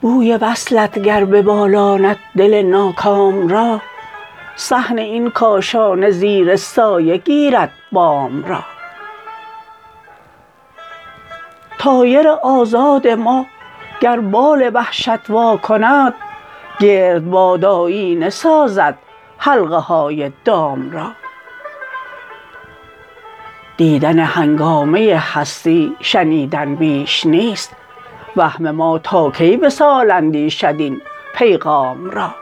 بوی وصلت گر ببالاند دل ناکام را صحن این کاشانه زیر سایه گیرد بام را. طایر آزاد ما گر بال وحشت وا کند گردباد آیینه سازد حلقه های دام را. دیدن هنگامه هستی شنیدن بیش نیست وهم ما تا کی وصال اندیشد این پیغام را.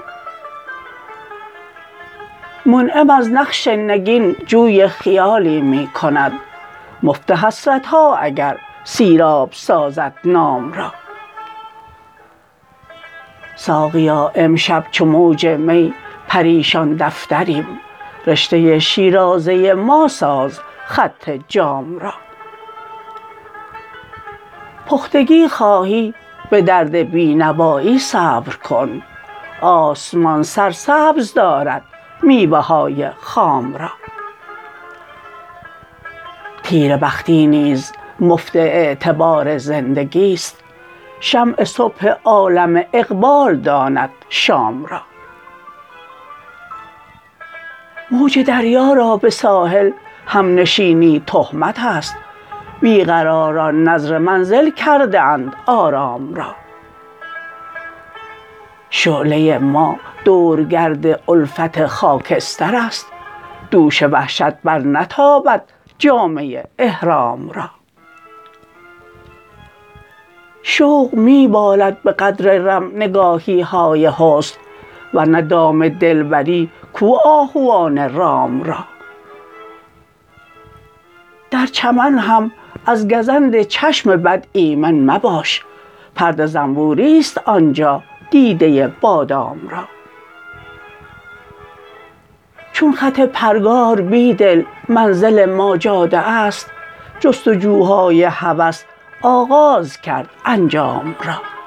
منعم از نقش نگین جوی خیالی می کند مفت حسرت ها اگر سیراب سازد نام را. ساقیا امشب چو موج می پریشان دفتریم. رشته شیرازه ما ساز خط جام را. پختگی خواهی به درد بینوایی صبر کن. آسمان سرسبز دارد میوه های خام را. تیره بختی نیز مفت اعتبار زندگی است. شمع صبح عالم اقبال داند شام را. موج دریا را به ساحل همنشینی تهمت است. بی قراران نذر منزل کرده اند آرام را. شعله ما دورگرد الفت خاکسترست دوش وحشت برنتابد جامه احرام را. شوق می بالد به قدر رم نگاهی های حسن ورنه دام دلبری کو آهوان رام را. در چمن هم از گزند چشم بد ایمن مباش پرده زنبوری است آنجا دیده بادام را. چون خط پرگار بیدل منزل ما جاده است جستجوهای هوس آغاز کرد انجام را.